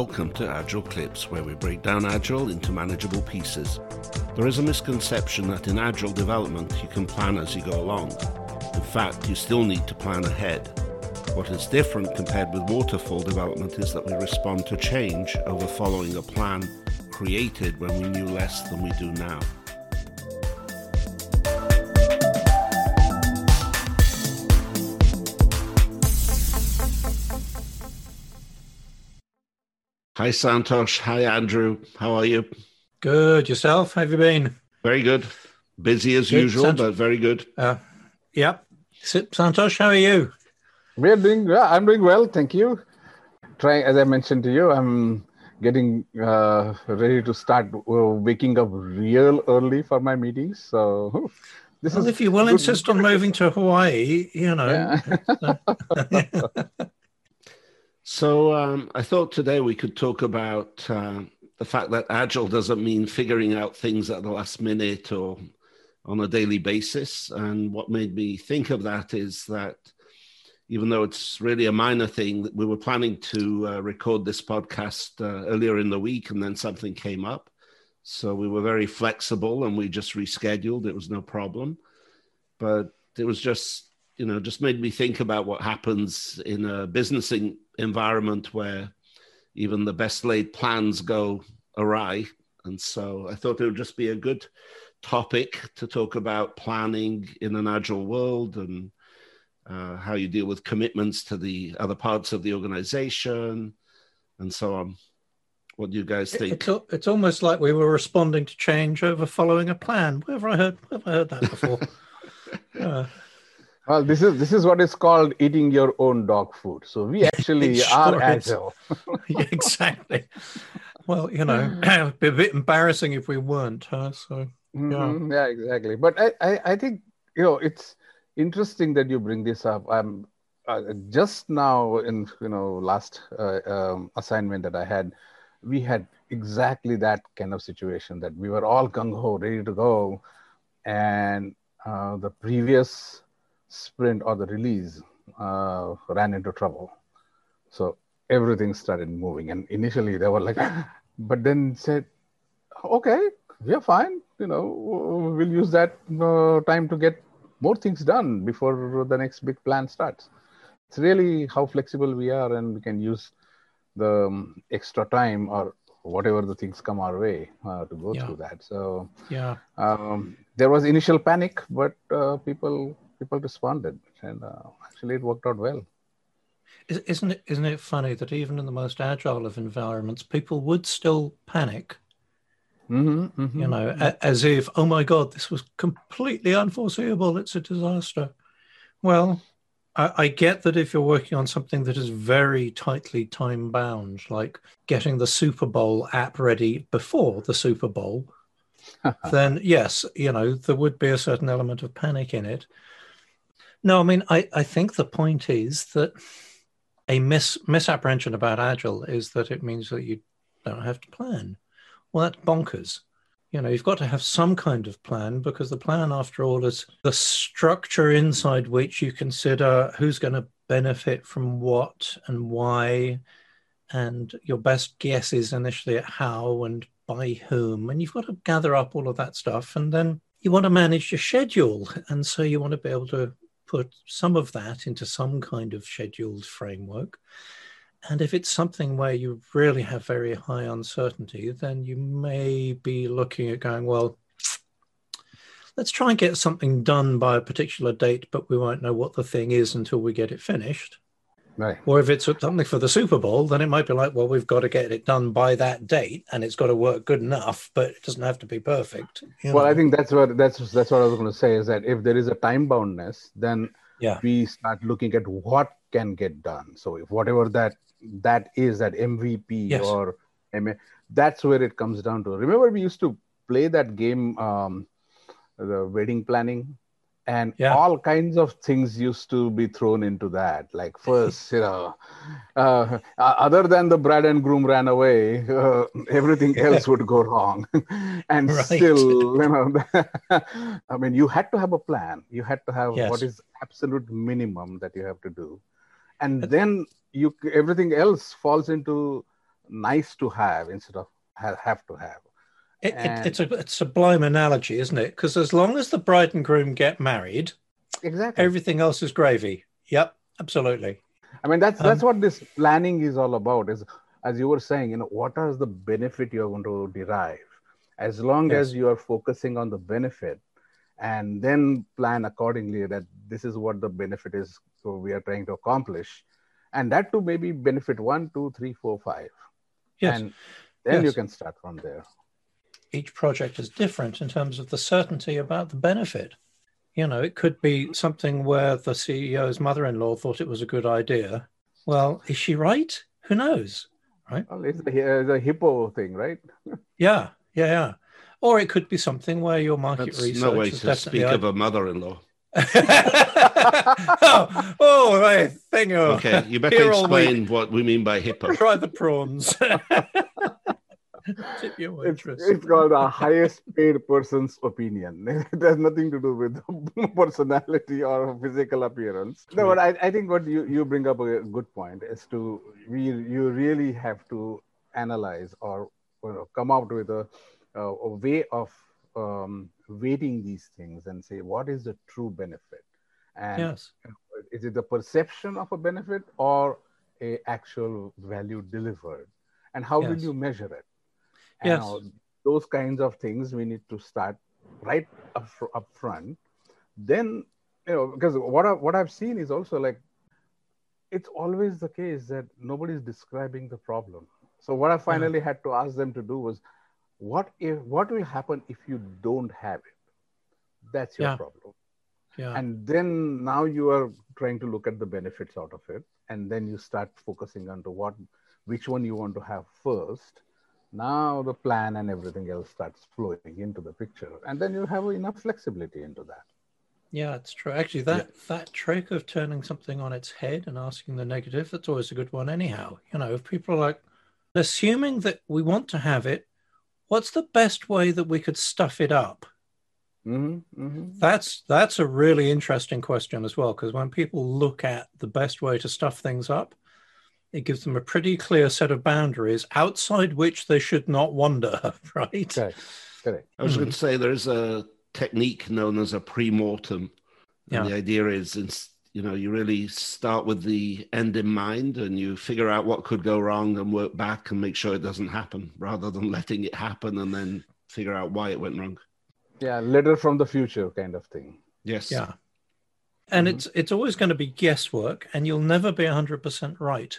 Welcome to Agile Clips, where we break down Agile into manageable pieces. There is a misconception that in Agile development you can plan as you go along. In fact, you still need to plan ahead. What is different compared with waterfall development is that we respond to change over following a plan created when we knew less than we do now. Hi, Santosh. Hi, Andrew. How are you? Good. Yourself? How have you been? Very good. Busy as good. usual, Sant- but very good. Uh, yeah. Santosh, how are you? We're doing. Yeah, I'm doing well. Thank you. Trying, as I mentioned to you, I'm getting uh, ready to start uh, waking up real early for my meetings. So this well, is. If you will insist on moving to Hawaii, you know. Yeah. So um, I thought today we could talk about uh, the fact that agile doesn't mean figuring out things at the last minute or on a daily basis. And what made me think of that is that even though it's really a minor thing, we were planning to uh, record this podcast uh, earlier in the week, and then something came up. So we were very flexible, and we just rescheduled. It was no problem, but it was just you know just made me think about what happens in a business environment where even the best laid plans go awry. And so I thought it would just be a good topic to talk about planning in an agile world and uh, how you deal with commitments to the other parts of the organization and so on. What do you guys think? It's, it's almost like we were responding to change over following a plan. Where have I heard? Where have I heard that before? uh, well, this is this is what is called eating your own dog food. So we actually sure are agile. exactly. Well, you know, it'd be a bit embarrassing if we weren't. Huh? So yeah, mm-hmm. yeah, exactly. But I, I, I think you know it's interesting that you bring this up. I'm uh, just now in you know last uh, um, assignment that I had, we had exactly that kind of situation that we were all gung ho, ready to go, and uh, the previous sprint or the release uh, ran into trouble. So everything started moving. And initially they were like, but then said, okay, we're fine. You know, we'll use that uh, time to get more things done before the next big plan starts. It's really how flexible we are, and we can use the um, extra time or whatever the things come our way uh, to go yeah. through that. So yeah, um, there was initial panic, but uh, people people responded, and uh, actually it worked out well. Isn't it? Isn't it funny that even in the most agile of environments, people would still panic? Mm-hmm, mm-hmm. You know, a, as if, oh my God, this was completely unforeseeable. It's a disaster. Well, I, I get that if you're working on something that is very tightly time bound, like getting the Super Bowl app ready before the Super Bowl, then yes, you know, there would be a certain element of panic in it. No, I mean, I, I think the point is that a mis, misapprehension about Agile is that it means that you don't have to plan. Well, that's bonkers. You know, you've got to have some kind of plan because the plan, after all, is the structure inside which you consider who's going to benefit from what and why, and your best guesses initially at how and by whom. And you've got to gather up all of that stuff. And then you want to manage your schedule. And so you want to be able to put some of that into some kind of scheduled framework. And if it's something where you really have very high uncertainty, then you may be looking at going, well, let's try and get something done by a particular date, but we won't know what the thing is until we get it finished. Right. Or if it's something for the Super Bowl, then it might be like, well, we've got to get it done by that date, and it's got to work good enough, but it doesn't have to be perfect. well, know? I think that's what that's that's what I was going to say is that if there is a time boundness, then yeah. we start looking at what can get done. So if whatever that that is, that MVP yes. or MA, that's where it comes down to. Remember, we used to play that game, um, the wedding planning and yeah. all kinds of things used to be thrown into that like first you know uh, other than the bride and groom ran away uh, everything else would go wrong and right. still you know i mean you had to have a plan you had to have yes. what is absolute minimum that you have to do and then you everything else falls into nice to have instead of have to have. It, it, it's a it's a sublime analogy, isn't it? Because as long as the bride and groom get married, exactly everything else is gravy. Yep, absolutely. I mean that's um, that's what this planning is all about. Is as you were saying, you know, what is the benefit you're going to derive? As long yes. as you are focusing on the benefit, and then plan accordingly that this is what the benefit is so we are trying to accomplish and that to maybe benefit one two three four five yes. and then yes. you can start from there each project is different in terms of the certainty about the benefit you know it could be something where the ceo's mother-in-law thought it was a good idea well is she right who knows right well, it's the, uh, the hippo thing right yeah yeah yeah or it could be something where your market That's research. No way to speak of a mother-in-law. oh, oh, right. Thank you. Okay, you better explain what we mean by hippo. Try the prawns. It's, it's called the highest paid person's opinion. It has nothing to do with personality or physical appearance. No, but I, I think what you, you bring up a good point is to we you really have to analyze or you know, come out with a a way of um, weighting these things and say what is the true benefit and yes. is it the perception of a benefit or a actual value delivered and how yes. will you measure it and yes. those kinds of things we need to start right up, up front then you know because what, I, what i've seen is also like it's always the case that nobody's describing the problem so what i uh-huh. finally yeah. had to ask them to do was what if what will happen if you don't have it that's your yeah. problem yeah. and then now you are trying to look at the benefits out of it and then you start focusing on to what which one you want to have first now the plan and everything else starts flowing into the picture and then you have enough flexibility into that yeah it's true actually that yeah. that trick of turning something on its head and asking the negative that's always a good one anyhow you know if people are like assuming that we want to have it what's the best way that we could stuff it up? Mm-hmm, mm-hmm. That's that's a really interesting question as well because when people look at the best way to stuff things up, it gives them a pretty clear set of boundaries outside which they should not wander. Right? Correct. Correct. I was going to say there's a technique known as a pre-mortem. And yeah. the idea is you know you really start with the end in mind and you figure out what could go wrong and work back and make sure it doesn't happen rather than letting it happen and then figure out why it went wrong yeah letter from the future kind of thing yes yeah and mm-hmm. it's it's always going to be guesswork and you'll never be 100% right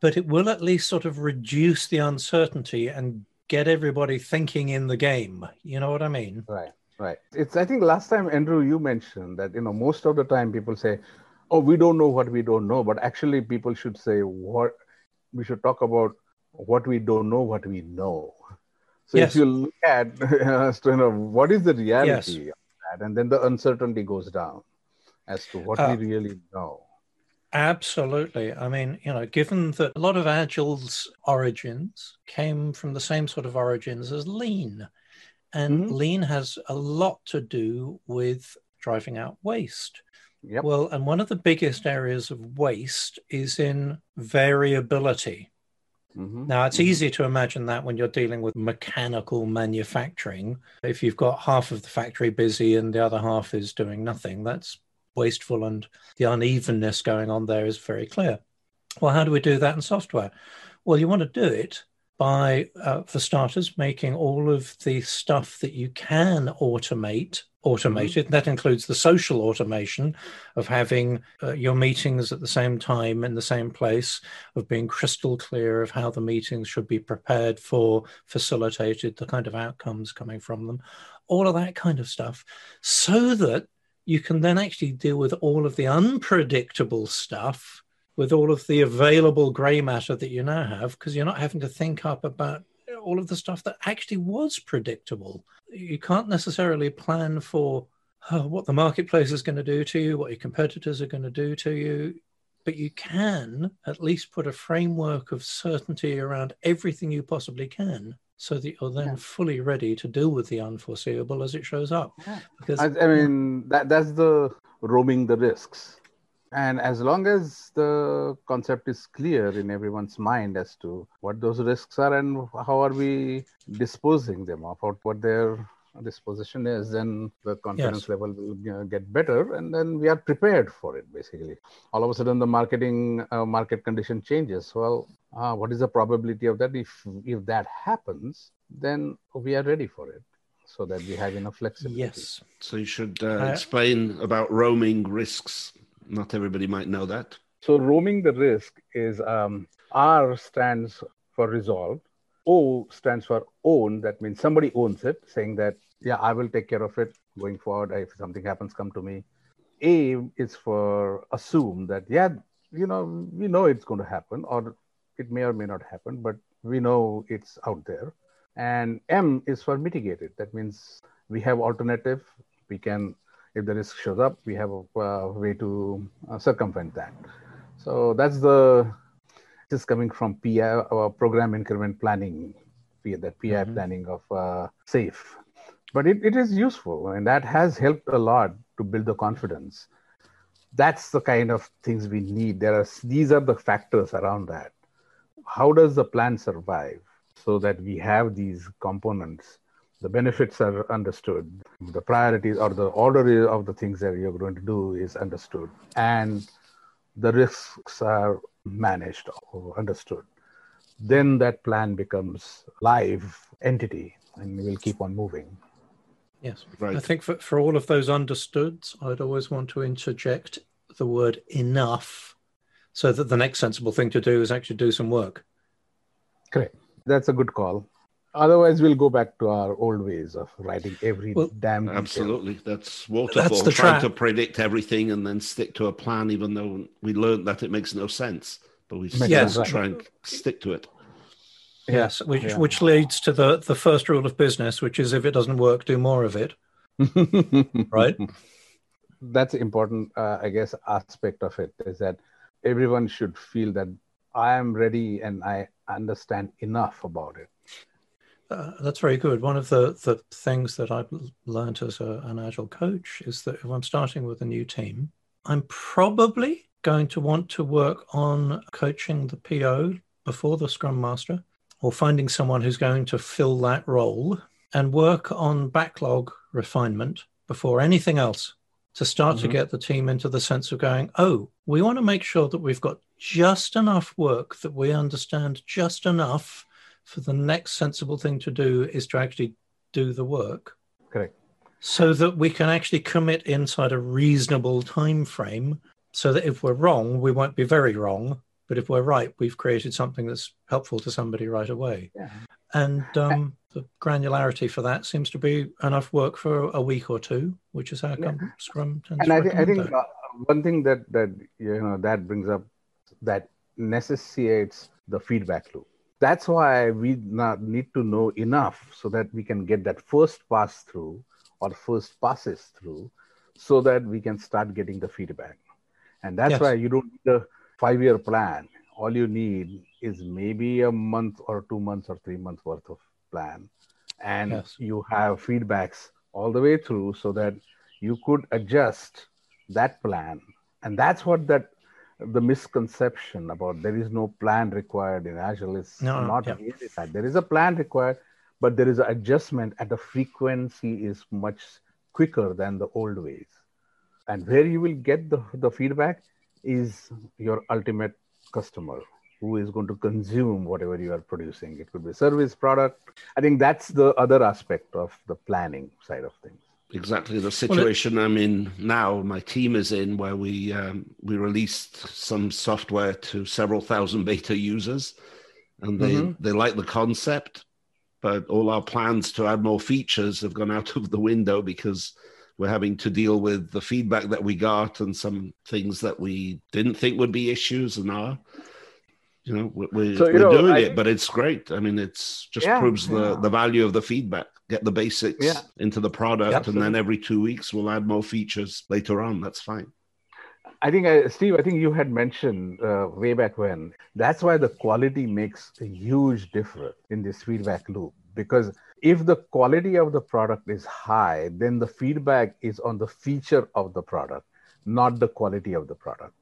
but it will at least sort of reduce the uncertainty and get everybody thinking in the game. You know what i mean? Right right. It's i think last time andrew you mentioned that you know most of the time people say oh we don't know what we don't know but actually people should say what we should talk about what we don't know what we know. So yes. if you look at you know what is the reality yes. of that and then the uncertainty goes down as to what uh, we really know Absolutely. I mean, you know, given that a lot of Agile's origins came from the same sort of origins as Lean, and mm-hmm. Lean has a lot to do with driving out waste. Yep. Well, and one of the biggest areas of waste is in variability. Mm-hmm. Now, it's mm-hmm. easy to imagine that when you're dealing with mechanical manufacturing. If you've got half of the factory busy and the other half is doing nothing, that's wasteful, and the unevenness going on there is very clear. Well, how do we do that in software? Well, you want to do it by, uh, for starters, making all of the stuff that you can automate automated. Mm-hmm. That includes the social automation of having uh, your meetings at the same time in the same place, of being crystal clear of how the meetings should be prepared for, facilitated, the kind of outcomes coming from them, all of that kind of stuff, so that you can then actually deal with all of the unpredictable stuff with all of the available gray matter that you now have because you're not having to think up about all of the stuff that actually was predictable. You can't necessarily plan for uh, what the marketplace is going to do to you, what your competitors are going to do to you, but you can at least put a framework of certainty around everything you possibly can so that you're then yeah. fully ready to deal with the unforeseeable as it shows up. Yeah. Because I, I mean that that's the roaming the risks And as long as the concept is clear in everyone's mind as to what those risks are and how are we disposing them of, what their disposition is, then the confidence yes. level will get better, and then we are prepared for it. Basically, all of a sudden the marketing uh, market condition changes. Well, uh, what is the probability of that? If if that happens, then we are ready for it so that we have enough flexibility. Yes. So you should uh, explain about roaming risks. Not everybody might know that. So roaming the risk is um, R stands for resolve. O stands for own. That means somebody owns it, saying that yeah, I will take care of it going forward. If something happens, come to me. A is for assume that yeah, you know, we know it's going to happen, or it may or may not happen, but we know it's out there and M is for mitigated. That means we have alternative. We can, if the risk shows up, we have a, a way to uh, circumvent that. So that's the, this is coming from PI, our program increment planning, that PI mm-hmm. planning of uh, SAFE. But it, it is useful and that has helped a lot to build the confidence. That's the kind of things we need. There are these are the factors around that. How does the plan survive? so that we have these components. The benefits are understood, the priorities or the order of the things that you're going to do is understood, and the risks are managed or understood. Then that plan becomes live entity and we will keep on moving. Yes. Right. I think for, for all of those understoods, I'd always want to interject the word enough so that the next sensible thing to do is actually do some work. Correct. That's a good call. Otherwise, we'll go back to our old ways of writing every well, damn. Detail. Absolutely, that's waterfall. That's the trying to predict everything and then stick to a plan, even though we learned that it makes no sense. But we still yes. try and stick to it. Yes, which yeah. which leads to the the first rule of business, which is if it doesn't work, do more of it. right. That's important, uh, I guess. Aspect of it is that everyone should feel that I am ready and I understand enough about it. Uh, that's very good. One of the, the things that I've learned as a, an agile coach is that if I'm starting with a new team, I'm probably going to want to work on coaching the PO before the Scrum Master or finding someone who's going to fill that role and work on backlog refinement before anything else to start mm-hmm. to get the team into the sense of going, oh, we want to make sure that we've got just enough work that we understand just enough for the next sensible thing to do is to actually do the work. Correct. So that we can actually commit inside a reasonable time frame so that if we're wrong, we won't be very wrong. But if we're right, we've created something that's helpful to somebody right away. Yeah. And um, the granularity for that seems to be enough work for a week or two, which is how yeah. Scrum tends and I, th- I think uh, one thing that that you know that brings up that necessitates the feedback loop. That's why we need to know enough so that we can get that first pass through or first passes through so that we can start getting the feedback. And that's yes. why you don't need a five year plan. All you need is maybe a month or two months or three months worth of plan. And yes. you have feedbacks all the way through so that you could adjust that plan. And that's what that the misconception about there is no plan required in Agile is no, not yeah. really that. There is a plan required, but there is an adjustment and the frequency is much quicker than the old ways. And where you will get the, the feedback is your ultimate customer who is going to consume whatever you are producing. It could be service product. I think that's the other aspect of the planning side of things exactly the situation well, it, I'm in now. My team is in where we um, we released some software to several thousand beta users, and they mm-hmm. they like the concept, but all our plans to add more features have gone out of the window because we're having to deal with the feedback that we got and some things that we didn't think would be issues and are. You know, we're, so, you we're know, doing I, it, but it's great. I mean, it's just yeah, proves the, yeah. the value of the feedback get the basics yeah. into the product, and then every two weeks we'll add more features later on. That's fine. I think, uh, Steve, I think you had mentioned uh, way back when that's why the quality makes a huge difference in this feedback loop. Because if the quality of the product is high, then the feedback is on the feature of the product, not the quality of the product.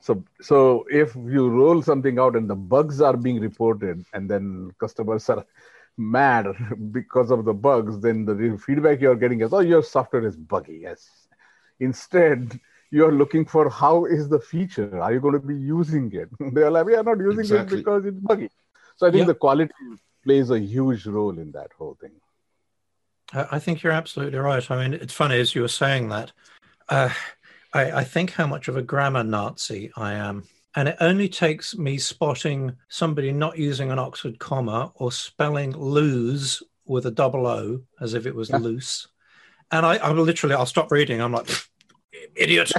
So, so if you roll something out and the bugs are being reported, and then customers are mad because of the bugs, then the feedback you're getting is, "Oh, your software is buggy." Yes. Instead, you're looking for how is the feature? Are you going to be using it? They're like, "We are not using exactly. it because it's buggy." So I think the quality plays a huge role in that whole thing. I think you're absolutely right. I mean, it's funny as you were saying that. Uh, I, I think how much of a grammar Nazi I am. And it only takes me spotting somebody not using an Oxford comma or spelling lose with a double O as if it was yeah. loose. And I, I literally, I'll stop reading. I'm like, idiot.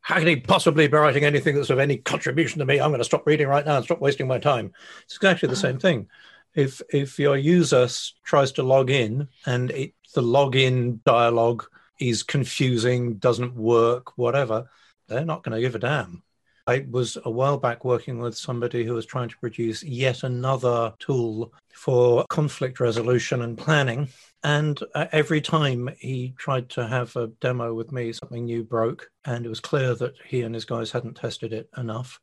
How can he possibly be writing anything that's of any contribution to me? I'm going to stop reading right now and stop wasting my time. It's exactly the same thing. If if your user tries to log in and it, the login dialogue is confusing, doesn't work, whatever, they're not going to give a damn. I was a while back working with somebody who was trying to produce yet another tool for conflict resolution and planning. And uh, every time he tried to have a demo with me, something new broke. And it was clear that he and his guys hadn't tested it enough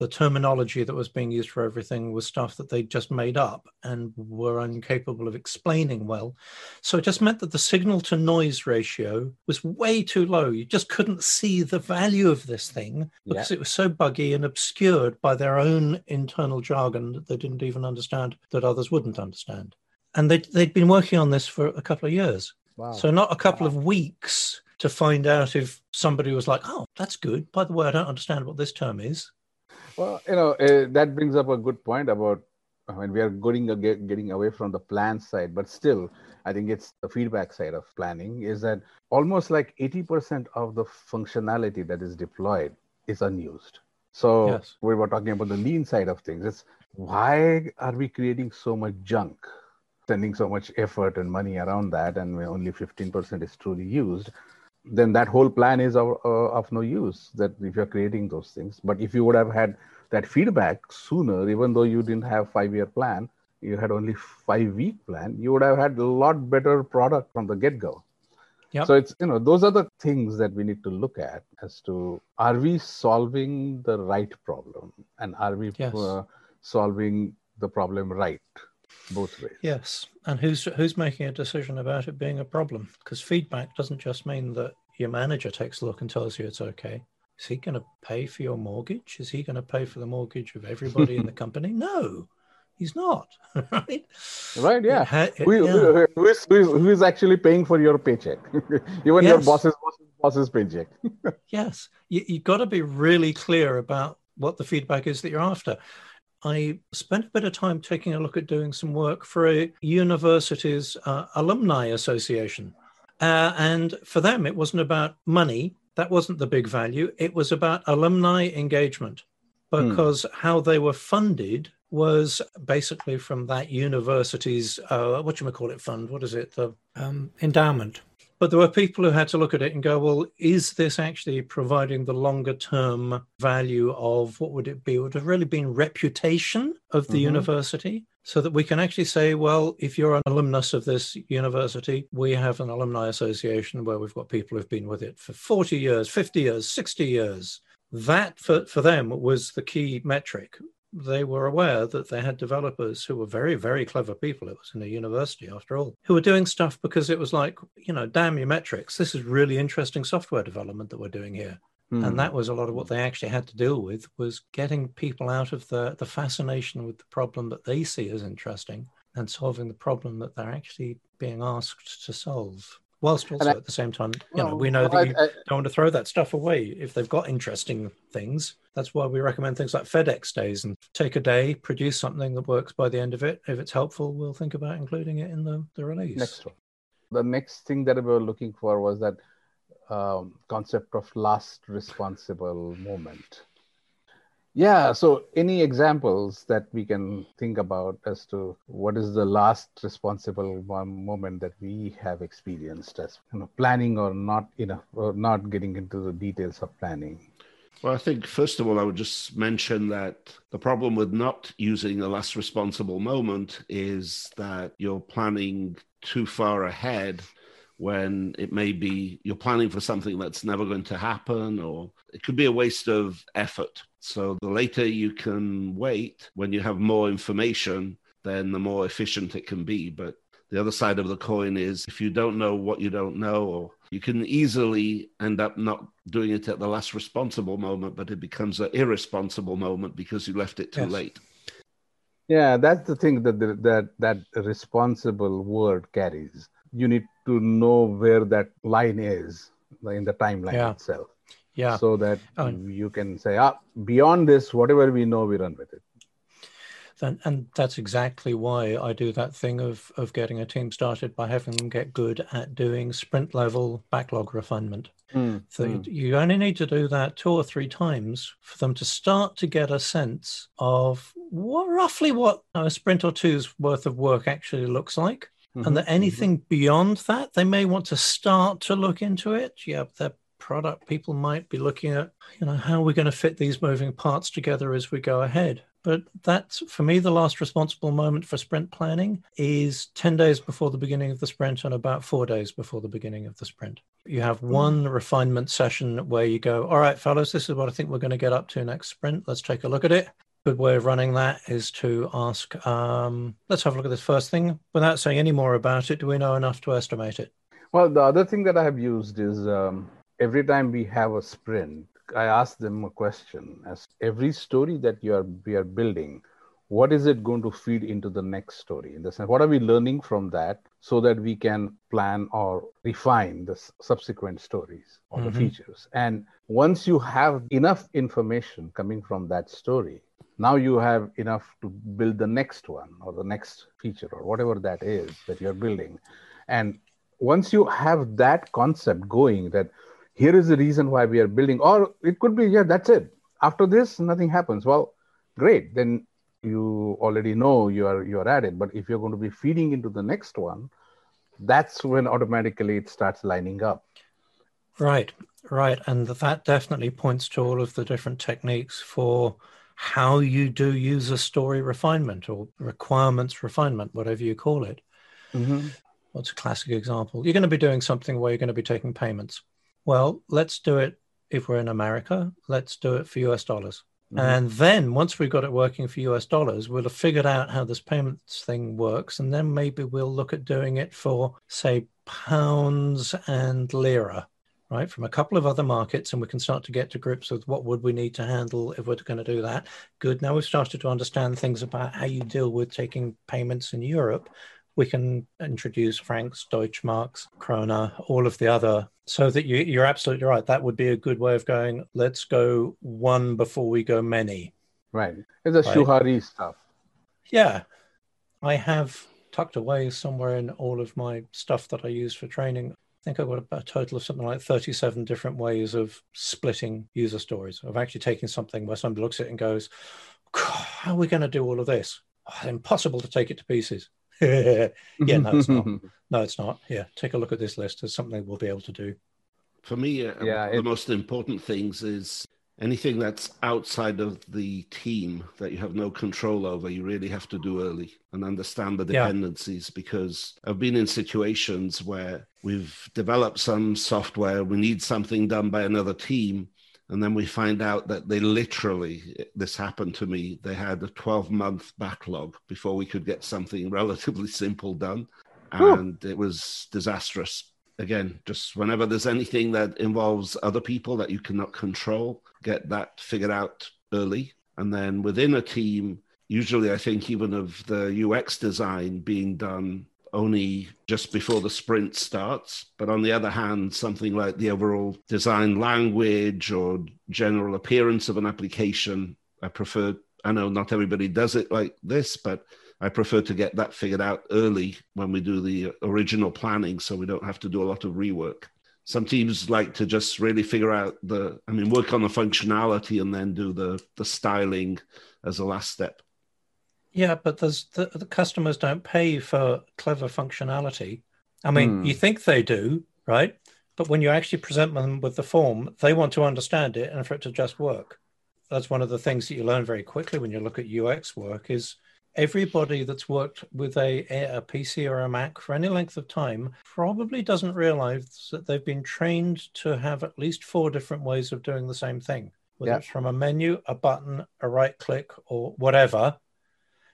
the terminology that was being used for everything was stuff that they just made up and were incapable of explaining well. So it just meant that the signal to noise ratio was way too low. You just couldn't see the value of this thing because yeah. it was so buggy and obscured by their own internal jargon that they didn't even understand that others wouldn't understand. And they'd, they'd been working on this for a couple of years. Wow. So not a couple wow. of weeks to find out if somebody was like, oh, that's good. By the way, I don't understand what this term is well, you know, uh, that brings up a good point about I mean, we are going getting away from the plan side, but still, I think it's the feedback side of planning is that almost like 80% of the functionality that is deployed is unused. So yes. we were talking about the lean side of things. It's why are we creating so much junk, spending so much effort and money around that, and only 15% is truly used? Then that whole plan is of, uh, of no use that if you're creating those things but if you would have had that feedback sooner even though you didn't have five year plan you had only five week plan you would have had a lot better product from the get-go yep. so it's you know those are the things that we need to look at as to are we solving the right problem and are we yes. uh, solving the problem right both ways. Yes, and who's who's making a decision about it being a problem? Because feedback doesn't just mean that your manager takes a look and tells you it's okay. Is he going to pay for your mortgage? Is he going to pay for the mortgage of everybody in the company? No, he's not. right? Right. Yeah. Ha- who, yeah. Who, is, who, is, who is actually paying for your paycheck? Even yes. your boss's boss's, boss's paycheck. yes. You, you've got to be really clear about what the feedback is that you're after. I spent a bit of time taking a look at doing some work for a university's uh, alumni association. Uh, and for them, it wasn't about money. That wasn't the big value. It was about alumni engagement because hmm. how they were funded was basically from that university's, uh, what you may call it, fund. What is it? The um, endowment. But there were people who had to look at it and go, well, is this actually providing the longer term value of what would it be? It would have really been reputation of the mm-hmm. university so that we can actually say, well, if you're an alumnus of this university, we have an alumni association where we've got people who've been with it for 40 years, 50 years, 60 years. That for, for them was the key metric they were aware that they had developers who were very, very clever people. It was in a university, after all, who were doing stuff because it was like, you know, damn your metrics. This is really interesting software development that we're doing here. Mm. And that was a lot of what they actually had to deal with was getting people out of the, the fascination with the problem that they see as interesting and solving the problem that they're actually being asked to solve whilst also I, at the same time, you know, we know that you I, don't want to throw that stuff away if they've got interesting things. That's why we recommend things like FedEx days and take a day, produce something that works by the end of it. If it's helpful, we'll think about including it in the, the release. Next one. The next thing that we were looking for was that um, concept of last responsible moment. Yeah. So, any examples that we can think about as to what is the last responsible moment that we have experienced as you know, planning or not, you know, or not getting into the details of planning? Well, I think first of all, I would just mention that the problem with not using a last responsible moment is that you're planning too far ahead when it may be you're planning for something that's never going to happen, or it could be a waste of effort. So the later you can wait when you have more information, then the more efficient it can be. But the other side of the coin is if you don't know what you don't know, or you can easily end up not doing it at the last responsible moment, but it becomes an irresponsible moment because you left it too yes. late. Yeah, that's the thing that the, that that responsible word carries. You need to know where that line is in the timeline yeah. itself. Yeah. So that oh. you can say, ah, beyond this, whatever we know, we run with it. And, and that's exactly why I do that thing of, of getting a team started by having them get good at doing sprint level backlog refinement. Mm, so mm. You, only need to do that two or three times for them to start to get a sense of what, roughly what a sprint or two's worth of work actually looks like. Mm-hmm, and that anything mm-hmm. beyond that, they may want to start to look into it. Yeah, their product people might be looking at, you know, how are we going to fit these moving parts together as we go ahead. But that's for me, the last responsible moment for sprint planning is 10 days before the beginning of the sprint and about four days before the beginning of the sprint. You have hmm. one refinement session where you go, All right, fellows, this is what I think we're going to get up to next sprint. Let's take a look at it. Good way of running that is to ask, um, let's have a look at this first thing. Without saying any more about it, do we know enough to estimate it? Well, the other thing that I have used is um, every time we have a sprint, I ask them a question as every story that you are we are building, what is it going to feed into the next story? In the sense, what are we learning from that so that we can plan or refine the subsequent stories or mm-hmm. the features? And once you have enough information coming from that story, now you have enough to build the next one or the next feature or whatever that is that you're building. And once you have that concept going, that here is the reason why we are building or it could be yeah that's it. After this nothing happens. Well great. Then you already know you are you are at it. But if you're going to be feeding into the next one that's when automatically it starts lining up. Right. Right. And that definitely points to all of the different techniques for how you do user story refinement or requirements refinement whatever you call it. Mm-hmm. what's a classic example? You're going to be doing something where you're going to be taking payments well, let's do it if we're in America, let's do it for US dollars. Mm-hmm. And then once we've got it working for US dollars, we'll have figured out how this payments thing works. And then maybe we'll look at doing it for, say, pounds and lira, right? From a couple of other markets. And we can start to get to grips with what would we need to handle if we're going to do that. Good. Now we've started to understand things about how you deal with taking payments in Europe we can introduce francs, Deutschmarks, Krona, all of the other, so that you, are absolutely right. That would be a good way of going. Let's go one before we go many. Right. It's a right? shuhari stuff. Yeah. I have tucked away somewhere in all of my stuff that I use for training. I think I've got a total of something like 37 different ways of splitting user stories, of actually taking something where somebody looks at it and goes, How are we going to do all of this? Oh, impossible to take it to pieces. yeah, no, it's not. No, it's not. Yeah, take a look at this list. It's something we'll be able to do. For me, uh, yeah, the it... most important things is anything that's outside of the team that you have no control over, you really have to do early and understand the dependencies yeah. because I've been in situations where we've developed some software, we need something done by another team, and then we find out that they literally, this happened to me, they had a 12 month backlog before we could get something relatively simple done. And it was disastrous. Again, just whenever there's anything that involves other people that you cannot control, get that figured out early. And then within a team, usually I think even of the UX design being done only just before the sprint starts. But on the other hand, something like the overall design language or general appearance of an application, I prefer. I know not everybody does it like this, but I prefer to get that figured out early when we do the original planning so we don't have to do a lot of rework. Some teams like to just really figure out the, I mean, work on the functionality and then do the, the styling as a last step. Yeah, but there's the, the customers don't pay for clever functionality. I mean, mm. you think they do, right? But when you actually present them with the form, they want to understand it and for it to just work. That's one of the things that you learn very quickly when you look at UX work is everybody that's worked with a, a PC or a Mac for any length of time probably doesn't realize that they've been trained to have at least four different ways of doing the same thing, whether yeah. it's from a menu, a button, a right click, or whatever.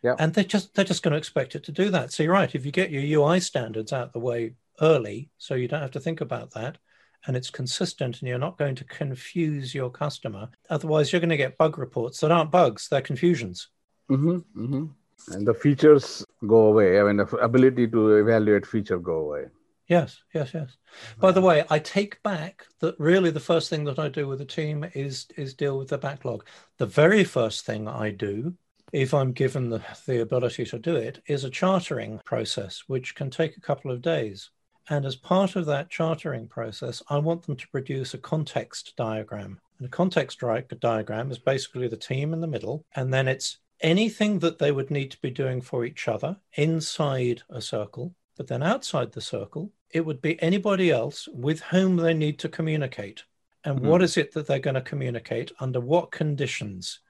Yeah. And they're just they're just going to expect it to do that. So you're right. If you get your UI standards out the way early, so you don't have to think about that, and it's consistent, and you're not going to confuse your customer. Otherwise, you're going to get bug reports that aren't bugs; they're confusions. Mm-hmm, mm-hmm and the features go away. I mean, the ability to evaluate feature go away. Yes, yes, yes. By the way, I take back that really the first thing that I do with a team is is deal with the backlog. The very first thing I do, if I'm given the, the ability to do it, is a chartering process, which can take a couple of days. And as part of that chartering process, I want them to produce a context diagram. And a context diagram is basically the team in the middle, and then it's anything that they would need to be doing for each other inside a circle, but then outside the circle, it would be anybody else with whom they need to communicate. And mm-hmm. what is it that they're going to communicate under what conditions?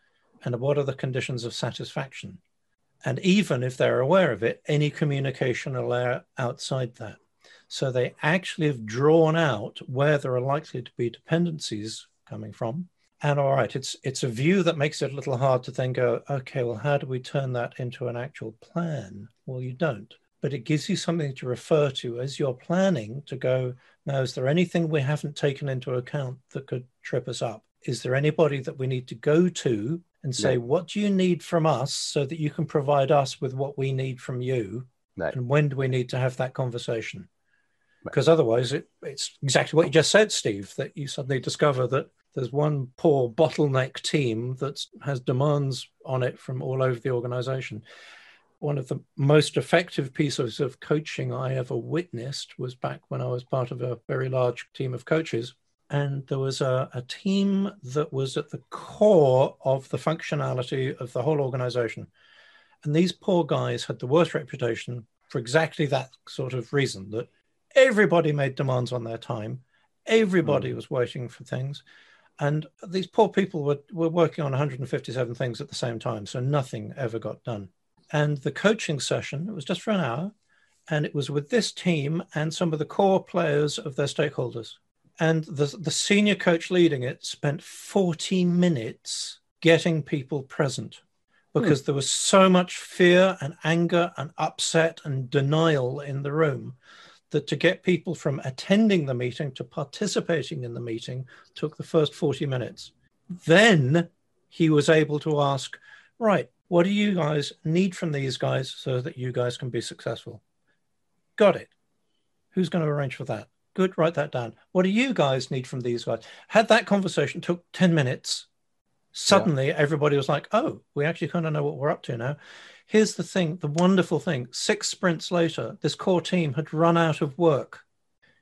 And what are the conditions of satisfaction? And even if they're aware of it, any communication allowed outside that. So they actually have drawn out where there are likely to be dependencies coming from and all right, it's it's a view that makes it a little hard to then go, okay, well, how do we turn that into an actual plan? Well, you don't, but it gives you something to refer to as you're planning to go. Now, is there anything we haven't taken into account that could trip us up? Is there anybody that we need to go to and say, no. what do you need from us so that you can provide us with what we need from you? No. And when do we need to have that conversation? Because otherwise, it, it's exactly what you just said, Steve, that you suddenly discover that there's one poor bottleneck team that has demands on it from all over the organization. One of the most effective pieces of coaching I ever witnessed was back when I was part of a very large team of coaches. And there was a, a team that was at the core of the functionality of the whole organization. And these poor guys had the worst reputation for exactly that sort of reason that everybody made demands on their time, everybody mm. was waiting for things and these poor people were, were working on 157 things at the same time, so nothing ever got done. And the coaching session, it was just for an hour, and it was with this team and some of the core players of their stakeholders. And the, the senior coach leading it spent 40 minutes getting people present because hmm. there was so much fear and anger and upset and denial in the room that to get people from attending the meeting to participating in the meeting took the first 40 minutes. Then he was able to ask, right, what do you guys need from these guys so that you guys can be successful? Got it. Who's going to arrange for that? Good, write that down. What do you guys need from these guys? Had that conversation, took 10 minutes. Suddenly, yeah. everybody was like, oh, we actually kind of know what we're up to now. Here's the thing the wonderful thing six sprints later, this core team had run out of work.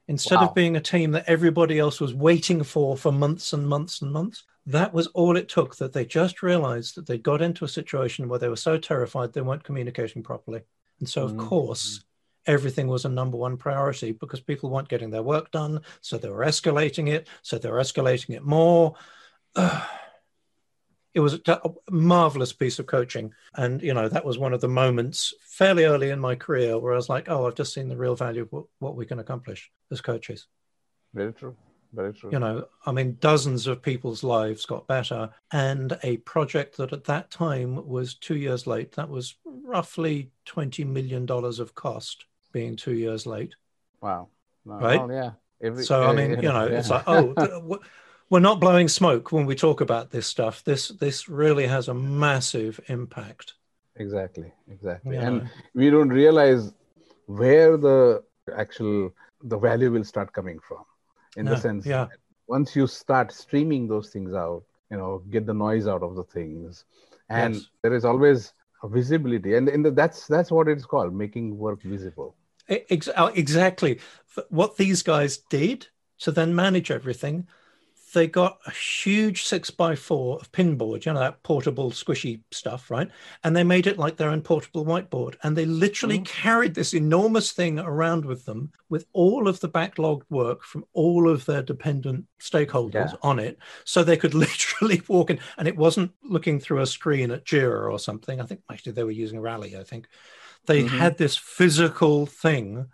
Instead wow. of being a team that everybody else was waiting for for months and months and months, that was all it took that they just realized that they got into a situation where they were so terrified they weren't communicating properly. And so, of mm-hmm. course, everything was a number one priority because people weren't getting their work done. So they were escalating it. So they were escalating it more. Ugh it was a marvelous piece of coaching. And, you know, that was one of the moments fairly early in my career where I was like, oh, I've just seen the real value of what, what we can accomplish as coaches. Very true. Very true. You know, I mean, dozens of people's lives got better. And a project that at that time was two years late, that was roughly $20 million of cost being two years late. Wow. No, right? Oh, yeah. Every, so, I mean, you know, yeah. it's like, oh, we're not blowing smoke when we talk about this stuff. This this really has a massive impact. Exactly, exactly. Yeah. And we don't realize where the actual the value will start coming from. In no, the sense, yeah. once you start streaming those things out, you know, get the noise out of the things, and yes. there is always a visibility, and in the, that's that's what it's called, making work visible. Exactly. What these guys did to then manage everything they got a huge six by four of pinboard, you know, that portable squishy stuff, right? And they made it like their own portable whiteboard. And they literally mm. carried this enormous thing around with them with all of the backlogged work from all of their dependent stakeholders yeah. on it. So they could literally walk in. And it wasn't looking through a screen at Jira or something. I think actually they were using Rally, I think. They mm-hmm. had this physical thing.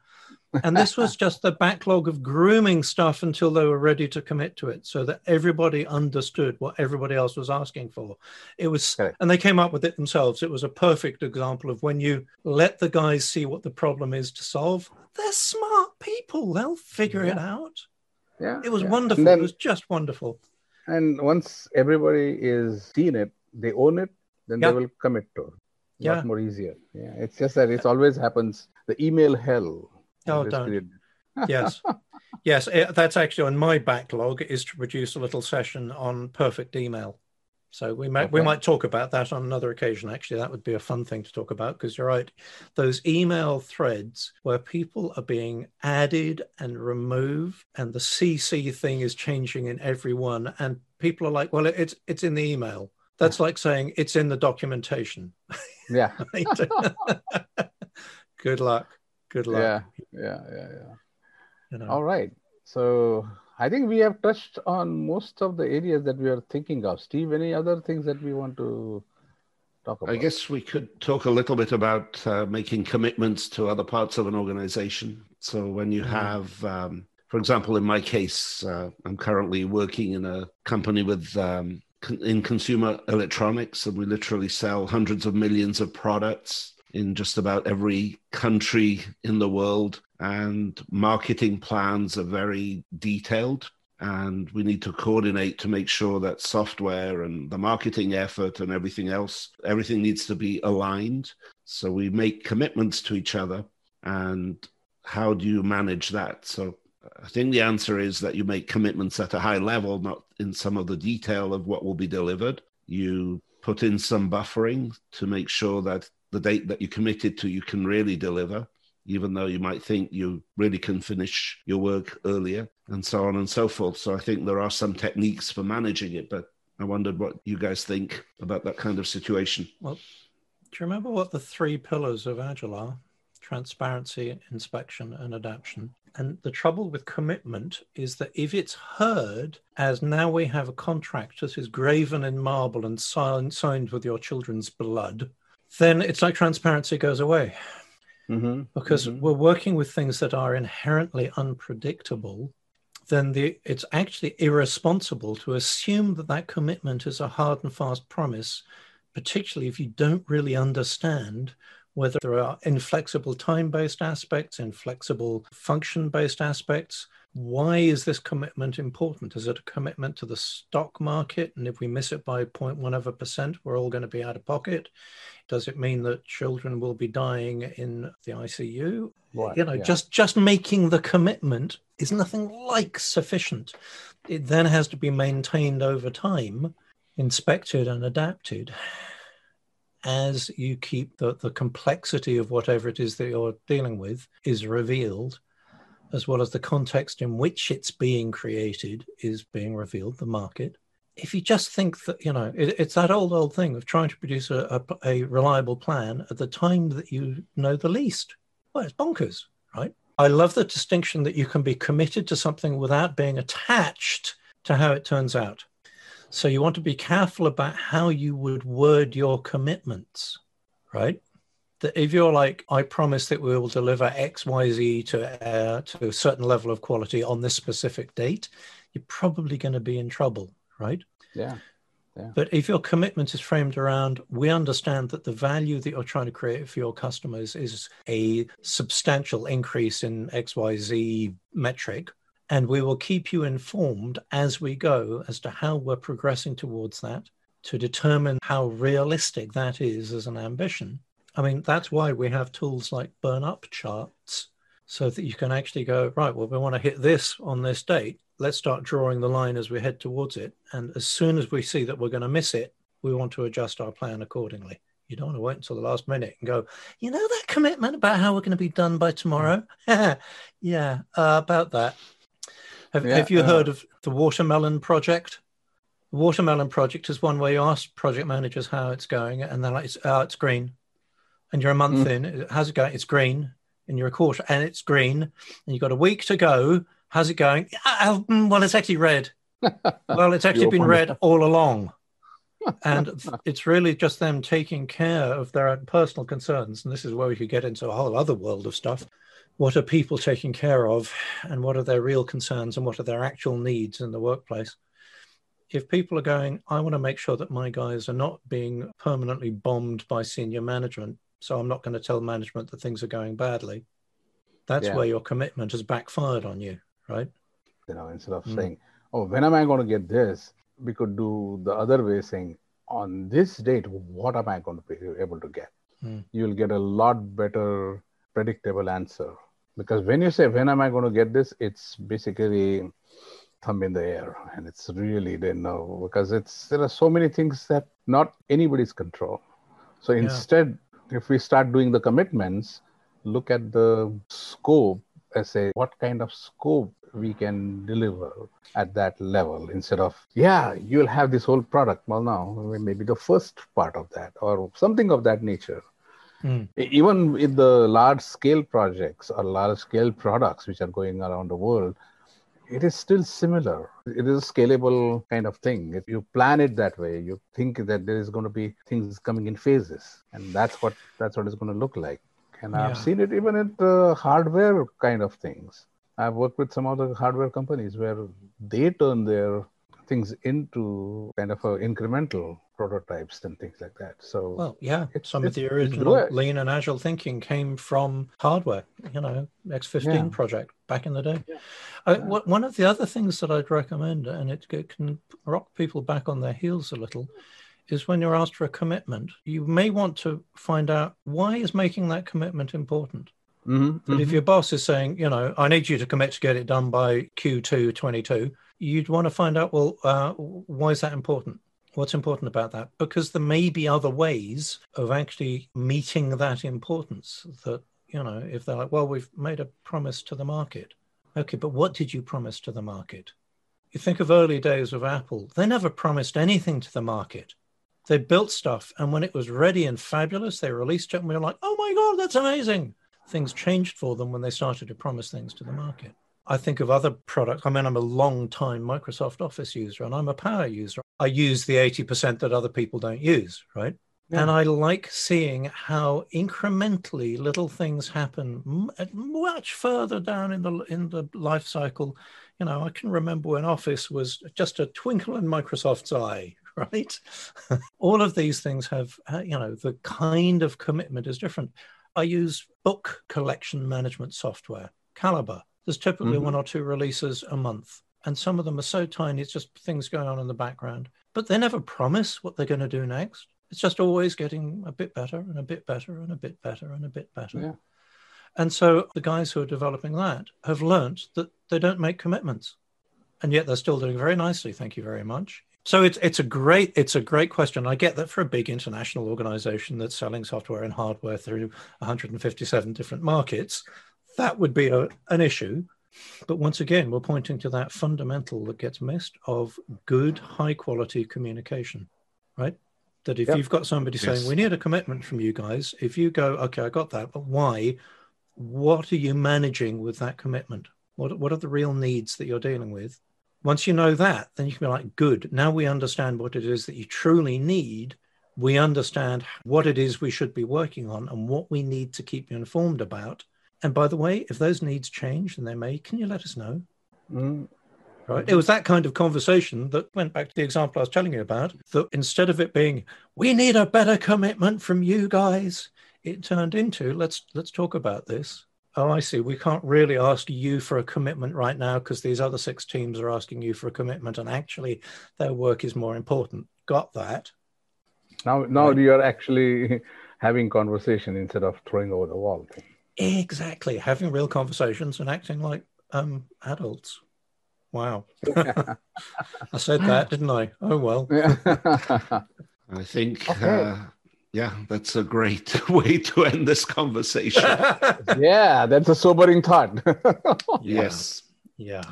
And this was just the backlog of grooming stuff until they were ready to commit to it so that everybody understood what everybody else was asking for. It was okay. and they came up with it themselves. It was a perfect example of when you let the guys see what the problem is to solve they're smart people. They'll figure yeah. it out. Yeah it was yeah. wonderful. Then, it was just wonderful. And once everybody is seen it they own it then they will commit to it yeah. lot more easier yeah it's just that it always happens the email hell Oh, don't. yes, yes. It, that's actually on my backlog is to produce a little session on perfect email. So we might okay. we might talk about that on another occasion. Actually, that would be a fun thing to talk about because you're right. Those email threads where people are being added and removed, and the CC thing is changing in every one, and people are like, "Well, it's it's in the email." That's like saying it's in the documentation. Yeah. Good luck. Good luck. Yeah, yeah, yeah, yeah. You know. All right. So I think we have touched on most of the areas that we are thinking of. Steve, any other things that we want to talk about? I guess we could talk a little bit about uh, making commitments to other parts of an organization. So when you mm-hmm. have, um, for example, in my case, uh, I'm currently working in a company with um, in consumer electronics, and we literally sell hundreds of millions of products in just about every country in the world, and marketing plans are very detailed. And we need to coordinate to make sure that software and the marketing effort and everything else, everything needs to be aligned. So we make commitments to each other. And how do you manage that? So I think the answer is that you make commitments at a high level, not in some of the detail of what will be delivered. You put in some buffering to make sure that the date that you committed to, you can really deliver, even though you might think you really can finish your work earlier, and so on and so forth. So I think there are some techniques for managing it, but I wondered what you guys think about that kind of situation. Well, do you remember what the three pillars of Agile are? Transparency, inspection, and adaptation. And the trouble with commitment is that if it's heard as now we have a contract that is graven in marble and signed, with your children's blood, then it's like transparency goes away. Mm-hmm. Because mm-hmm. we're working with things that are inherently unpredictable, then the, it's actually irresponsible to assume that that commitment is a hard and fast promise, particularly if you don't really understand whether there are inflexible time based aspects, inflexible function based aspects, why is this commitment important? Is it a commitment to the stock market? And if we miss it by 0.1 of a percent, we're all going to be out of pocket. Does it mean that children will be dying in the ICU? Right, you know, yeah. just just making the commitment is nothing like sufficient. It then has to be maintained over time, inspected and adapted as you keep the, the complexity of whatever it is that you're dealing with is revealed as well as the context in which it's being created is being revealed, the market. If you just think that, you know, it, it's that old, old thing of trying to produce a, a, a reliable plan at the time that you know the least, well, it's bonkers, right? I love the distinction that you can be committed to something without being attached to how it turns out. So you want to be careful about how you would word your commitments, right? that if you're like, I promise that we will deliver X, Y, Z to uh, to a certain level of quality on this specific date, you're probably going to be in trouble, right? Yeah. Yeah. But if your commitment is framed around, we understand that the value that you're trying to create for your customers is a substantial increase in XYZ metric, and we will keep you informed as we go as to how we're progressing towards that to determine how realistic that is as an ambition I mean, that's why we have tools like burn up charts so that you can actually go, right, well, we want to hit this on this date. Let's start drawing the line as we head towards it. And as soon as we see that we're going to miss it, we want to adjust our plan accordingly. You don't want to wait until the last minute and go, you know, that commitment about how we're going to be done by tomorrow? yeah, uh, about that. Have, yeah, have you uh, heard of the Watermelon Project? The Watermelon Project is one where you ask project managers how it's going, and they're like, it's, oh, it's green. And you're a month mm. in, how's it going? It's green. And you're a quarter, and it's green. And you've got a week to go. How's it going? Oh, well, it's actually red. well, it's actually been red all along. and it's really just them taking care of their own personal concerns. And this is where we could get into a whole other world of stuff. What are people taking care of, and what are their real concerns, and what are their actual needs in the workplace? If people are going, I want to make sure that my guys are not being permanently bombed by senior management, so I'm not going to tell management that things are going badly. That's yeah. where your commitment has backfired on you, right? You know, instead of mm. saying, oh, when am I going to get this? We could do the other way, saying, on this date, what am I going to be able to get? Mm. You'll get a lot better predictable answer. Because when you say, when am I going to get this? It's basically thumb in the air and it's really they know because it's there are so many things that not anybody's control so yeah. instead if we start doing the commitments look at the scope as a what kind of scope we can deliver at that level instead of yeah you'll have this whole product well now maybe the first part of that or something of that nature mm. even with the large scale projects or large scale products which are going around the world it is still similar it is a scalable kind of thing if you plan it that way you think that there is going to be things coming in phases and that's what that's what it's going to look like and yeah. i've seen it even at the hardware kind of things I've worked with some of the hardware companies where they turn their things into kind of a incremental prototypes and things like that. So well, yeah, some of the original lean and agile thinking came from hardware. You know, X15 yeah. project back in the day. Yeah. Uh, yeah. one of the other things that I'd recommend, and it, it can rock people back on their heels a little, is when you're asked for a commitment, you may want to find out why is making that commitment important. Mm-hmm, but mm-hmm. if your boss is saying, you know, I need you to commit to get it done by Q2 22, you'd want to find out, well, uh, why is that important? What's important about that? Because there may be other ways of actually meeting that importance. That, you know, if they're like, well, we've made a promise to the market. Okay, but what did you promise to the market? You think of early days of Apple, they never promised anything to the market. They built stuff, and when it was ready and fabulous, they released it, and we were like, oh my God, that's amazing things changed for them when they started to promise things to the market. I think of other products. I mean, I'm a long time Microsoft Office user and I'm a power user. I use the 80% that other people don't use, right? Yeah. And I like seeing how incrementally little things happen uh, much further down in the in the life cycle. You know, I can remember when Office was just a twinkle in Microsoft's eye, right? All of these things have, uh, you know, the kind of commitment is different. I use book collection management software, Calibre. There's typically mm-hmm. one or two releases a month, and some of them are so tiny, it's just things going on in the background. But they never promise what they're going to do next. It's just always getting a bit better and a bit better and a bit better and a bit better. Yeah. And so the guys who are developing that have learned that they don't make commitments. And yet they're still doing very nicely. Thank you very much. So it's it's a great it's a great question. I get that for a big international organization that's selling software and hardware through 157 different markets, that would be a, an issue. But once again, we're pointing to that fundamental that gets missed of good, high quality communication, right? That if yep. you've got somebody yes. saying, we need a commitment from you guys, if you go, okay, I got that, but why? What are you managing with that commitment? What, what are the real needs that you're dealing with? Once you know that, then you can be like, good, now we understand what it is that you truly need. We understand what it is we should be working on and what we need to keep you informed about. And by the way, if those needs change, and they may, can you let us know? Mm. Right. It was that kind of conversation that went back to the example I was telling you about. That instead of it being, we need a better commitment from you guys, it turned into, let's let's talk about this Oh, I see. We can't really ask you for a commitment right now because these other six teams are asking you for a commitment, and actually, their work is more important. Got that? Now, now right. you're actually having conversation instead of throwing over the wall. Exactly, having real conversations and acting like um, adults. Wow, I said that, didn't I? Oh well. I think. Okay. Uh, yeah, that's a great way to end this conversation. yeah, that's a sobering thought. yes. Yeah.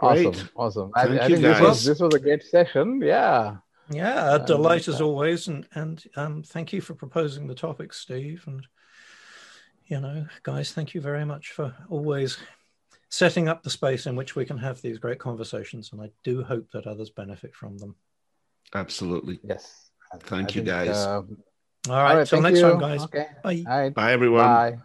Awesome, awesome. I, I, think this was, this was a great session. Yeah. Yeah, a delight as always, and and um, thank you for proposing the topic, Steve. And you know, guys, thank you very much for always setting up the space in which we can have these great conversations. And I do hope that others benefit from them. Absolutely. Yes. Thank I you, think, guys. Uh, all right. All right till next you. time, guys. Okay. Bye. Bye, everyone. Bye.